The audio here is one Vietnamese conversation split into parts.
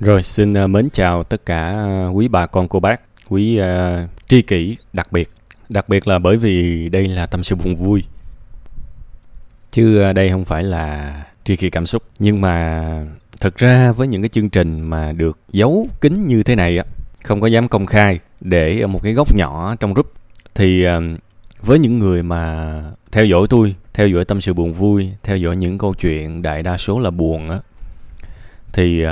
Rồi xin uh, mến chào tất cả uh, quý bà con cô bác, quý uh, tri kỷ đặc biệt. Đặc biệt là bởi vì đây là tâm sự buồn vui. Chứ uh, đây không phải là tri kỷ cảm xúc. Nhưng mà thực ra với những cái chương trình mà được giấu kín như thế này á, không có dám công khai để ở một cái góc nhỏ trong group thì uh, với những người mà theo dõi tôi, theo dõi tâm sự buồn vui, theo dõi những câu chuyện đại đa số là buồn á thì uh,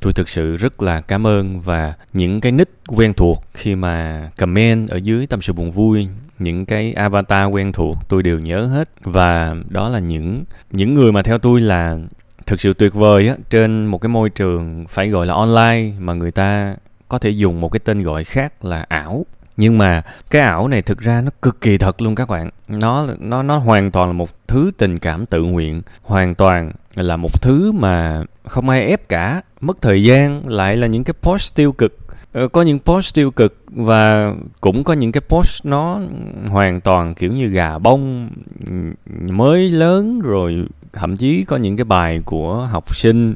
tôi thực sự rất là cảm ơn và những cái nick quen thuộc khi mà comment ở dưới tâm sự buồn vui những cái avatar quen thuộc tôi đều nhớ hết. Và đó là những những người mà theo tôi là thực sự tuyệt vời á trên một cái môi trường phải gọi là online mà người ta có thể dùng một cái tên gọi khác là ảo nhưng mà cái ảo này thực ra nó cực kỳ thật luôn các bạn. Nó nó nó hoàn toàn là một thứ tình cảm tự nguyện. Hoàn toàn là một thứ mà không ai ép cả. Mất thời gian lại là những cái post tiêu cực. Ờ, có những post tiêu cực và cũng có những cái post nó hoàn toàn kiểu như gà bông mới lớn rồi thậm chí có những cái bài của học sinh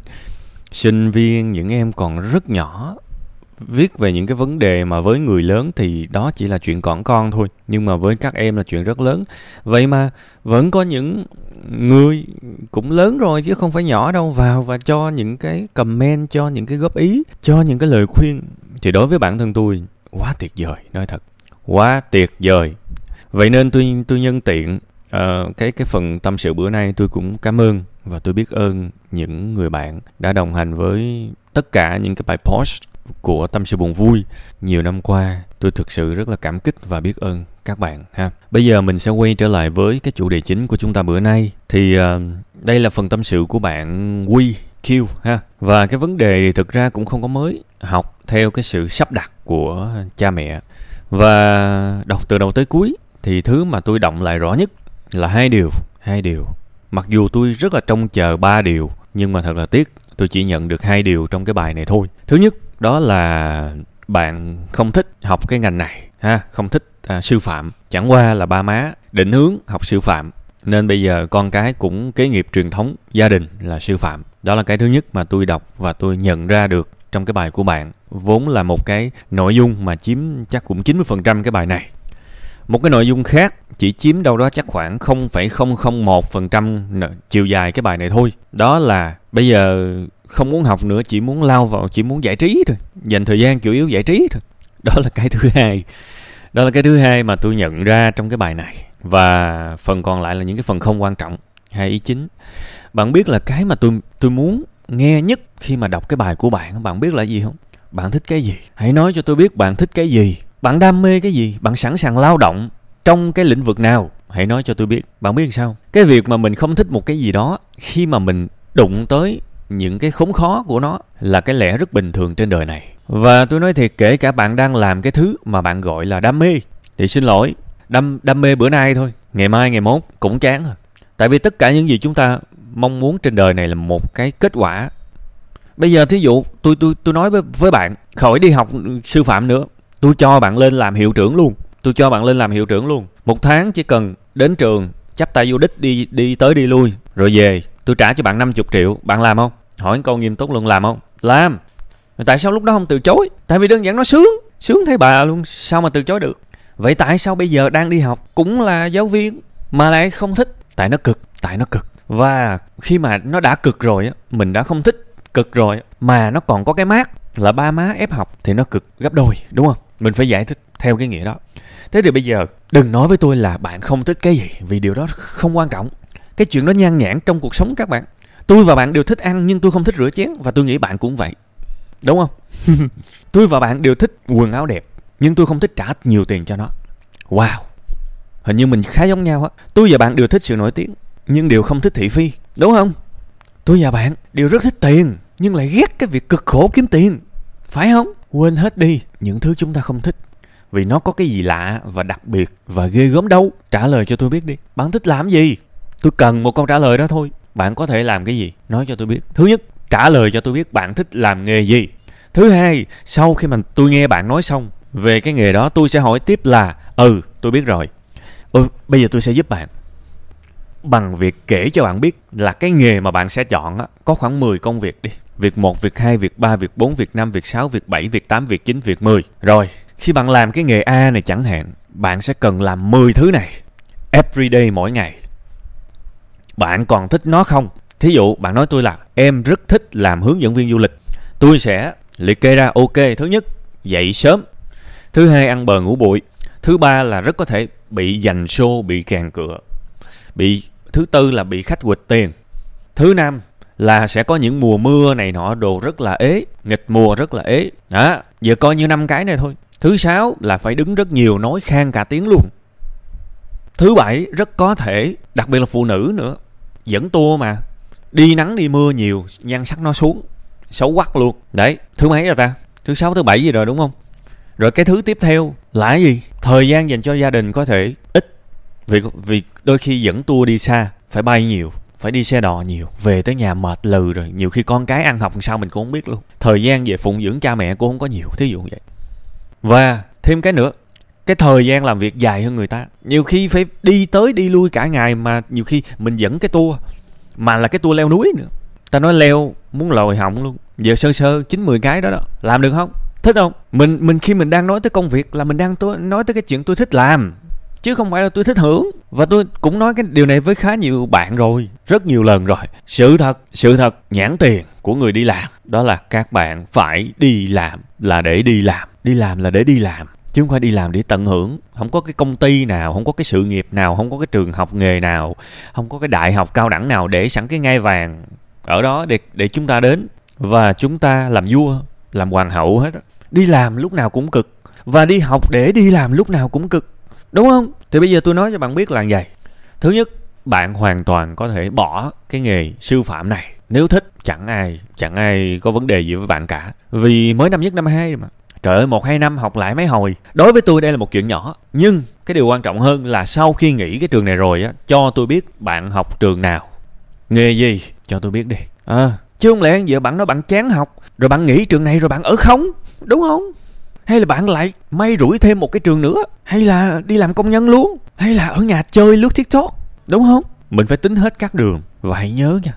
sinh viên, những em còn rất nhỏ viết về những cái vấn đề mà với người lớn thì đó chỉ là chuyện còn con thôi nhưng mà với các em là chuyện rất lớn. Vậy mà vẫn có những người cũng lớn rồi chứ không phải nhỏ đâu vào và cho những cái comment cho những cái góp ý cho những cái lời khuyên. Thì đối với bản thân tôi quá tuyệt vời nói thật quá tuyệt vời. Vậy nên tôi tôi nhân tiện uh, cái cái phần tâm sự bữa nay tôi cũng cảm ơn và tôi biết ơn những người bạn đã đồng hành với tất cả những cái bài post của tâm sự buồn vui. Nhiều năm qua tôi thực sự rất là cảm kích và biết ơn các bạn ha. Bây giờ mình sẽ quay trở lại với cái chủ đề chính của chúng ta bữa nay. Thì uh, đây là phần tâm sự của bạn quy Q ha. Và cái vấn đề thực ra cũng không có mới. Học theo cái sự sắp đặt của cha mẹ. Và đọc từ đầu tới cuối thì thứ mà tôi động lại rõ nhất là hai điều hai điều. Mặc dù tôi rất là trông chờ ba điều nhưng mà thật là tiếc tôi chỉ nhận được hai điều trong cái bài này thôi. Thứ nhất đó là bạn không thích học cái ngành này ha? Không thích à, sư phạm. Chẳng qua là ba má định hướng học sư phạm. Nên bây giờ con cái cũng kế nghiệp truyền thống gia đình là sư phạm. Đó là cái thứ nhất mà tôi đọc và tôi nhận ra được trong cái bài của bạn. Vốn là một cái nội dung mà chiếm chắc cũng 90% cái bài này. Một cái nội dung khác chỉ chiếm đâu đó chắc khoảng 0,001% chiều dài cái bài này thôi. Đó là bây giờ không muốn học nữa, chỉ muốn lao vào, chỉ muốn giải trí thôi. Dành thời gian chủ yếu giải trí thôi. Đó là cái thứ hai. Đó là cái thứ hai mà tôi nhận ra trong cái bài này. Và phần còn lại là những cái phần không quan trọng. Hai ý chính. Bạn biết là cái mà tôi tôi muốn nghe nhất khi mà đọc cái bài của bạn, bạn biết là gì không? Bạn thích cái gì? Hãy nói cho tôi biết bạn thích cái gì bạn đam mê cái gì bạn sẵn sàng lao động trong cái lĩnh vực nào hãy nói cho tôi biết bạn biết sao cái việc mà mình không thích một cái gì đó khi mà mình đụng tới những cái khốn khó của nó là cái lẽ rất bình thường trên đời này. Và tôi nói thiệt, kể cả bạn đang làm cái thứ mà bạn gọi là đam mê, thì xin lỗi, đam đam mê bữa nay thôi, ngày mai, ngày mốt cũng chán rồi tại vì tất cả những gì chúng ta mong muốn trên đời này là một cái kết quả. Bây giờ thí dụ, tôi tôi tôi nói với với bạn, khỏi đi học sư phạm nữa. Tôi cho bạn lên làm hiệu trưởng luôn. Tôi cho bạn lên làm hiệu trưởng luôn. Một tháng chỉ cần đến trường, chắp tay vô đích đi đi tới đi lui, rồi về. Tôi trả cho bạn 50 triệu, bạn làm không? Hỏi câu nghiêm túc luôn làm không? Làm. Tại sao lúc đó không từ chối? Tại vì đơn giản nó sướng. Sướng thấy bà luôn. Sao mà từ chối được? Vậy tại sao bây giờ đang đi học cũng là giáo viên mà lại không thích? Tại nó cực, tại nó cực. Và khi mà nó đã cực rồi á, mình đã không thích cực rồi mà nó còn có cái mát là ba má ép học thì nó cực gấp đôi, đúng không? Mình phải giải thích theo cái nghĩa đó. Thế thì bây giờ đừng nói với tôi là bạn không thích cái gì vì điều đó không quan trọng. Cái chuyện đó nhan nhản trong cuộc sống các bạn tôi và bạn đều thích ăn nhưng tôi không thích rửa chén, và tôi nghĩ bạn cũng vậy. Đúng không? Tôi và bạn đều thích quần áo đẹp, nhưng tôi không thích trả nhiều tiền cho nó. Wow! Hình như mình khá giống nhau á. Tôi và bạn đều thích sự nổi tiếng, nhưng đều không thích thị phi. Đúng không? Tôi và bạn đều rất thích tiền, nhưng lại ghét cái việc cực khổ kiếm tiền. Phải không? Quên hết đi, những thứ chúng ta không thích. Vì nó có cái gì lạ và đặc biệt và ghê gớm đâu? Trả lời cho tôi biết đi. Bạn thích làm gì? Tôi cần một câu trả lời đó thôi bạn có thể làm cái gì? Nói cho tôi biết. Thứ nhất trả lời cho tôi biết bạn thích làm nghề gì. Thứ hai sau khi mà tôi nghe bạn nói xong về cái nghề đó tôi sẽ hỏi tiếp là ừ tôi biết rồi. Ừ bây giờ tôi sẽ giúp bạn. Bằng việc kể cho bạn biết là cái nghề mà bạn sẽ chọn á, có khoảng 10 công việc đi. Việc 1, việc 2, việc 3, việc 4, việc 5, việc 6, việc 7, việc 8, việc 9, việc 10. Rồi, khi bạn làm cái nghề A này chẳng hạn, bạn sẽ cần làm 10 thứ này everyday mỗi ngày. Bạn còn thích nó không? Thí dụ bạn nói tôi là em rất thích làm hướng dẫn viên du lịch. Tôi sẽ liệt kê ra ok, thứ nhất, dậy sớm. Thứ hai ăn bờ ngủ bụi. Thứ ba là rất có thể bị giành show, bị kèn cửa. Bị thứ tư là bị khách quỵt tiền. Thứ năm là sẽ có những mùa mưa này nọ đồ rất là ế, nghịch mùa rất là ế. Đó, giờ coi như năm cái này thôi. Thứ sáu là phải đứng rất nhiều nói khang cả tiếng luôn. Thứ bảy rất có thể, đặc biệt là phụ nữ nữa, dẫn tour mà. Đi nắng đi mưa nhiều, nhan sắc nó xuống, xấu quắc luôn. Đấy, thứ mấy rồi ta? Thứ sáu, thứ bảy gì rồi đúng không? Rồi cái thứ tiếp theo là gì? Thời gian dành cho gia đình có thể ít. Vì, vì đôi khi dẫn tour đi xa, phải bay nhiều phải đi xe đò nhiều về tới nhà mệt lừ rồi nhiều khi con cái ăn học sao mình cũng không biết luôn thời gian về phụng dưỡng cha mẹ cũng không có nhiều thí dụ vậy và thêm cái nữa cái thời gian làm việc dài hơn người ta. Nhiều khi phải đi tới đi lui cả ngày mà nhiều khi mình dẫn cái tour, mà là cái tour leo núi nữa. Ta nói leo muốn lòi họng luôn. Giờ sơ sơ chín mười cái đó đó. Làm được không? Thích không? Mình mình khi mình đang nói tới công việc là mình đang tôi, nói tới cái chuyện tôi thích làm, chứ không phải là tôi thích hưởng. Và tôi cũng nói cái điều này với khá nhiều bạn rồi, rất nhiều lần rồi. Sự thật sự thật, nhãn tiền của người đi làm, đó là các bạn phải đi làm là để đi làm. Đi làm là để đi làm chứ không phải đi làm để tận hưởng. Không có cái công ty nào, không có cái sự nghiệp nào, không có cái trường học nghề nào, không có cái đại học cao đẳng nào để sẵn cái ngai vàng ở đó để để chúng ta đến. Và chúng ta làm vua, làm hoàng hậu hết đi làm lúc nào cũng cực. Và đi học để đi làm lúc nào cũng cực. Đúng không? Thì bây giờ tôi nói cho bạn biết là vậy. Thứ nhất, bạn hoàn toàn có thể bỏ cái nghề sư phạm này. Nếu thích, chẳng ai chẳng ai có vấn đề gì với bạn cả. Vì mới năm nhất, năm hai mà trời ơi một hai năm học lại mấy hồi. Đối với tôi đây là một chuyện nhỏ nhưng cái điều quan trọng hơn là sau khi nghỉ cái trường này rồi á cho tôi biết bạn học trường nào. Nghề gì? Cho tôi biết đi. À, chứ không lẽ giờ bạn nói bạn chán học rồi bạn nghỉ trường này rồi bạn ở không? Đúng không? Hay là bạn lại may rủi thêm một cái trường nữa hay là đi làm công nhân luôn hay là ở nhà chơi lướt tiktok đúng không? Mình phải tính hết các đường và hãy nhớ nha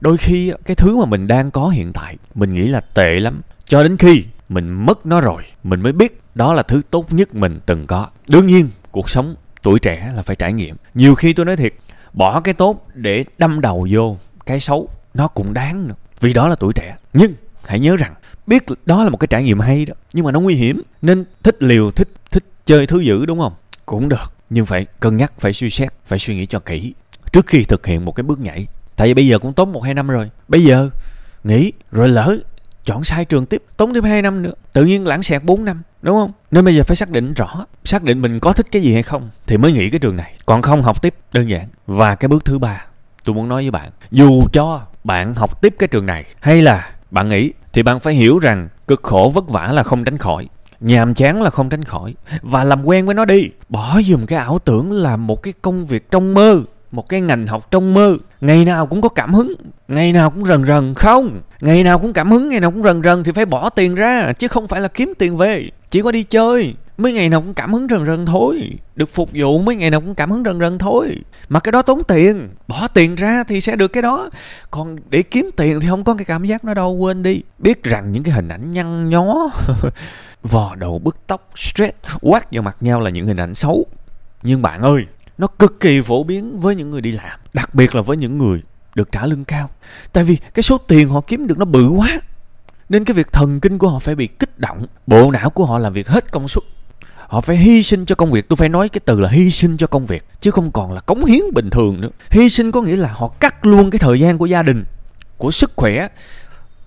đôi khi cái thứ mà mình đang có hiện tại mình nghĩ là tệ lắm. Cho đến khi mình mất nó rồi. Mình mới biết đó là thứ tốt nhất mình từng có. Đương nhiên, cuộc sống tuổi trẻ là phải trải nghiệm. Nhiều khi tôi nói thiệt, bỏ cái tốt để đâm đầu vô cái xấu, nó cũng đáng nữa. Vì đó là tuổi trẻ. Nhưng hãy nhớ rằng, biết đó là một cái trải nghiệm hay đó, nhưng mà nó nguy hiểm. Nên thích liều, thích thích chơi thứ dữ, đúng không? Cũng được, nhưng phải cân nhắc, phải suy xét, phải suy nghĩ cho kỹ. Trước khi thực hiện một cái bước nhảy, tại vì bây giờ cũng tốn một, hai năm rồi. Bây giờ nghĩ rồi lỡ chọn sai trường tiếp, tốn thêm hai năm nữa. Tự nhiên lãng xẹt 4 năm, đúng không? Nên bây giờ phải xác định rõ, xác định mình có thích cái gì hay không thì mới nghĩ cái trường này. Còn không học tiếp, đơn giản. Và cái bước thứ ba, tôi muốn nói với bạn, dù cho bạn học tiếp cái trường này hay là bạn nghĩ thì bạn phải hiểu rằng cực khổ vất vả là không tránh khỏi, nhàm chán là không tránh khỏi. Và làm quen với nó đi. Bỏ dùm cái ảo tưởng là một cái công việc trong mơ một cái ngành học trong mơ, ngày nào cũng có cảm hứng, ngày nào cũng rần rần, không, ngày nào cũng cảm hứng, ngày nào cũng rần rần thì phải bỏ tiền ra, chứ không phải là kiếm tiền về, chỉ có đi chơi. Mấy ngày nào cũng cảm hứng rần rần thôi, được phục vụ, mấy ngày nào cũng cảm hứng rần rần thôi. Mà cái đó tốn tiền, bỏ tiền ra thì sẽ được cái đó. Còn để kiếm tiền thì không có cái cảm giác đó đâu, quên đi. Biết rằng những cái hình ảnh nhăn nhó, vò đầu bứt tóc, stress, quát vào mặt nhau là những hình ảnh xấu. Nhưng bạn ơi nó cực kỳ phổ biến với những người đi làm, đặc biệt là với những người được trả lương cao. Tại vì cái số tiền họ kiếm được nó bự quá, nên cái việc thần kinh của họ phải bị kích động, bộ não của họ làm việc hết công suất. Họ phải hy sinh cho công việc. Tôi phải nói cái từ là hy sinh cho công việc, chứ không còn là cống hiến bình thường nữa. Hy sinh có nghĩa là họ cắt luôn cái thời gian của gia đình, của sức khỏe,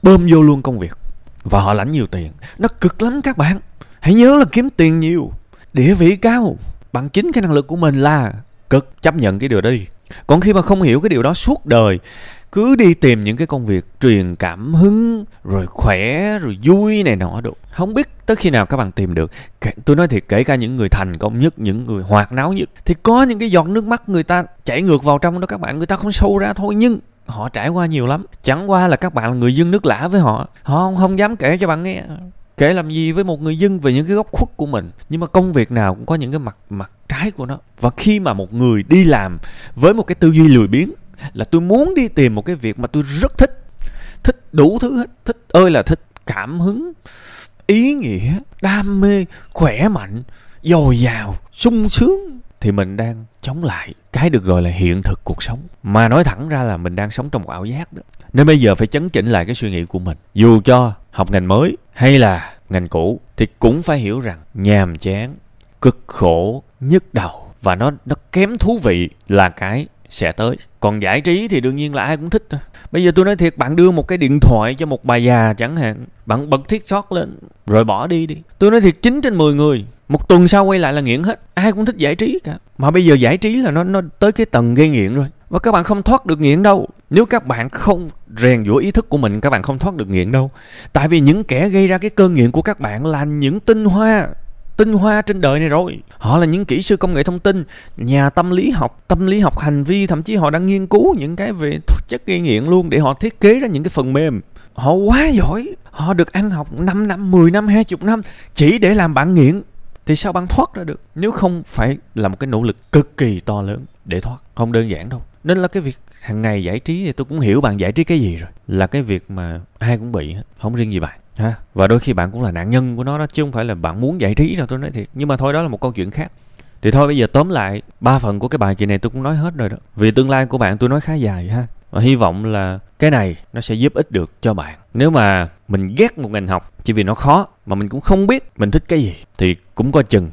bơm vô luôn công việc. Và họ lãnh nhiều tiền. Nó cực lắm các bạn. Hãy nhớ là kiếm tiền nhiều, địa vị cao bằng chính cái năng lực của mình là cực chấp nhận cái điều đi. Còn khi mà không hiểu cái điều đó suốt đời cứ đi tìm những cái công việc truyền cảm hứng rồi khỏe rồi vui này nọ được không biết tới khi nào các bạn tìm được. Tôi nói thiệt kể cả những người thành công nhất những người hoạt náo nhất thì có những cái giọt nước mắt người ta chảy ngược vào trong đó các bạn. Người ta không sâu ra thôi nhưng họ trải qua nhiều lắm. Chẳng qua là các bạn là người dân nước lã với họ. Họ không, không dám kể cho bạn nghe kể làm gì với một người dân về những cái góc khuất của mình. Nhưng mà công việc nào cũng có những cái mặt mặt trái của nó. Và khi mà một người đi làm với một cái tư duy lười biếng, là tôi muốn đi tìm một cái việc mà tôi rất thích thích đủ thứ hết, thích ơi là thích cảm hứng, ý nghĩa, đam mê, khỏe mạnh, dồi dào, sung sướng thì mình đang chống lại cái được gọi là hiện thực cuộc sống. Mà nói thẳng ra là mình đang sống trong một ảo giác đó. Nên bây giờ phải chấn chỉnh lại cái suy nghĩ của mình. Dù cho học ngành mới hay là ngành cũ thì cũng phải hiểu rằng nhàm chán, cực khổ, nhức đầu và nó nó kém thú vị là cái sẽ tới. Còn giải trí thì đương nhiên là ai cũng thích bây giờ tôi nói thiệt, bạn đưa một cái điện thoại cho một bà già chẳng hạn, bạn bật thiết lên, rồi bỏ đi đi. Tôi nói thiệt 9 trên 10 người, một tuần sau quay lại là nghiện hết, ai cũng thích giải trí cả. Mà bây giờ giải trí là nó nó tới cái tầng gây nghiện rồi. Và các bạn không thoát được nghiện đâu. Nếu các bạn không rèn giũa ý thức của mình, các bạn không thoát được nghiện đâu. Tại vì những kẻ gây ra cái cơn nghiện của các bạn là những tinh hoa tinh hoa trên đời này rồi. Họ là những kỹ sư công nghệ thông tin, nhà tâm lý học, tâm lý học hành vi, thậm chí họ đang nghiên cứu những cái về chất gây nghiện luôn để họ thiết kế ra những cái phần mềm. Họ quá giỏi. Họ được ăn học 5 năm 10 năm 20 năm chỉ để làm bạn nghiện. Thì sao bạn thoát ra được? Nếu không phải là một cái nỗ lực cực kỳ to lớn để thoát. Không đơn giản đâu. Nên là cái việc hàng ngày giải trí thì tôi cũng hiểu bạn giải trí cái gì rồi. Là cái việc mà ai cũng bị hết. Không riêng gì bạn ha và đôi khi bạn cũng là nạn nhân của nó đó, chứ không phải là bạn muốn giải trí đâu, tôi nói thiệt. Nhưng mà thôi, đó là một câu chuyện khác. Thì thôi, bây giờ tóm lại, ba phần của cái bài kỳ này tôi cũng nói hết rồi đó. Vì tương lai của bạn tôi nói khá dài ha. Và hy vọng là cái này nó sẽ giúp ích được cho bạn. Nếu mà mình ghét một ngành học chỉ vì nó khó mà mình cũng không biết mình thích cái gì, thì cũng coi chừng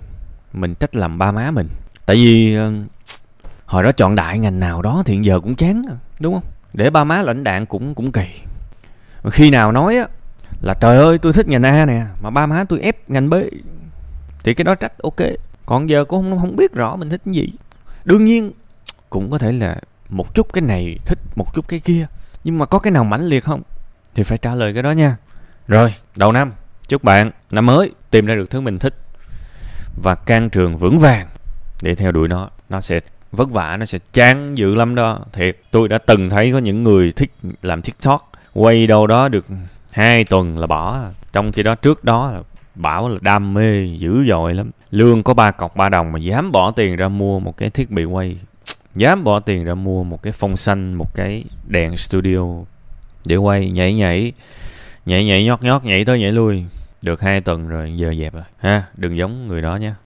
mình trách làm ba má mình. Tại vì ờ, hồi đó chọn đại ngành nào đó thì giờ cũng chán, đúng không? Để ba má lãnh đạn cũng cũng kỳ. Khi nào nói á là trời ơi tôi thích ngành A nè mà ba má tôi ép ngành B thì cái đó trách ok. Còn giờ cũng không, không biết rõ mình thích cái gì. Đương nhiên cũng có thể là một chút cái này thích một chút cái kia. Nhưng mà có cái nào mãnh liệt không? Thì phải trả lời cái đó nha. Rồi đầu năm. Chúc bạn năm mới tìm ra được thứ mình thích. Và can trường vững vàng để theo đuổi nó. Nó sẽ vất vả nó sẽ chán dữ lắm đó. Thiệt tôi đã từng thấy có những người thích làm tiktok quay đâu đó được hai tuần là bỏ. Trong khi đó, trước đó là bảo là đam mê dữ dội lắm. Lương có ba cọc, ba đồng mà dám bỏ tiền ra mua một cái thiết bị quay. Dám bỏ tiền ra mua một cái phong xanh, một cái đèn studio để quay. Nhảy nhảy. Nhảy nhảy, nhót nhót, nhảy tới nhảy lui. Được hai tuần rồi, giờ dẹp rồi. Ha, đừng giống người đó nhé.